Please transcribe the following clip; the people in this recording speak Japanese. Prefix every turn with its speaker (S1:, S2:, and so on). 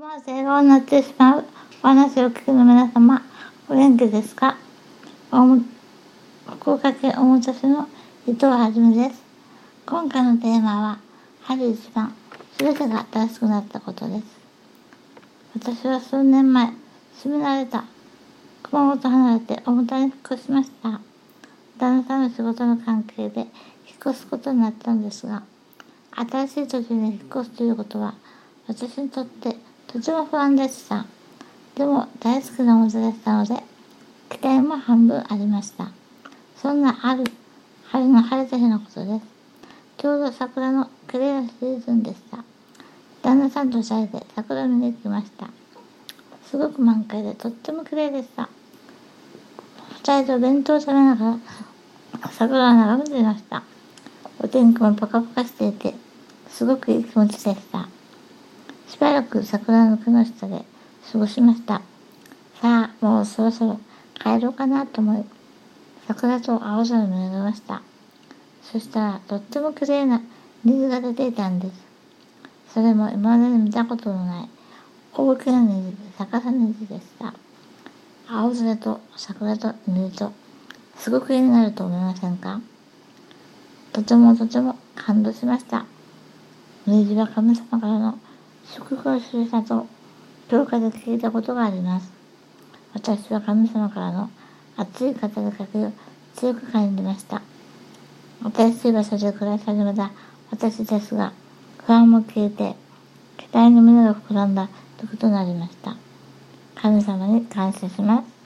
S1: 思わず笑顔になってしまうお話を聞くの皆様、お元気ですか？福岡県大本市の伊藤はじめです。今回のテーマは、春一番、すべてが新しくなったことです。私は数年前、住み慣れた熊本離れて大田に引っ越しました。旦那さんの仕事の関係で引っ越すことになったのですが、新しい土地に引っ越すということは、私にとってとても不安でした。でも大好きなお店でしたので、期待も半分ありました。そんなある春の晴れた日のことです。ちょうど桜の綺麗なシーズンでした。旦那さんと二人で桜見に行きました。すごく満開でとっても綺麗でした。二人でお弁当を食べながら桜を眺めていました。お天気もポカポカしていて、すごくいい気持ちでした。しばらく桜の木の下で過ごしました。さあ、もうそろそろ帰ろうかなと思い、桜と青空を見上げました。そしたら、とっても綺麗な虹が出ていたんです。それも今までに見たことのない大きな虹で逆さ虹でした。青空と桜と虹と、すごく絵になると思いませんか？とてもとても感動しました。虹は神様からの祝福をするたと教科で聞いたことがあります。私は神様からの熱い語りかけを強く感じました。新しい場所で暮らし始めた私ですが、不安も消えて、期待の胸が膨らんだ時となりました。神様に感謝します。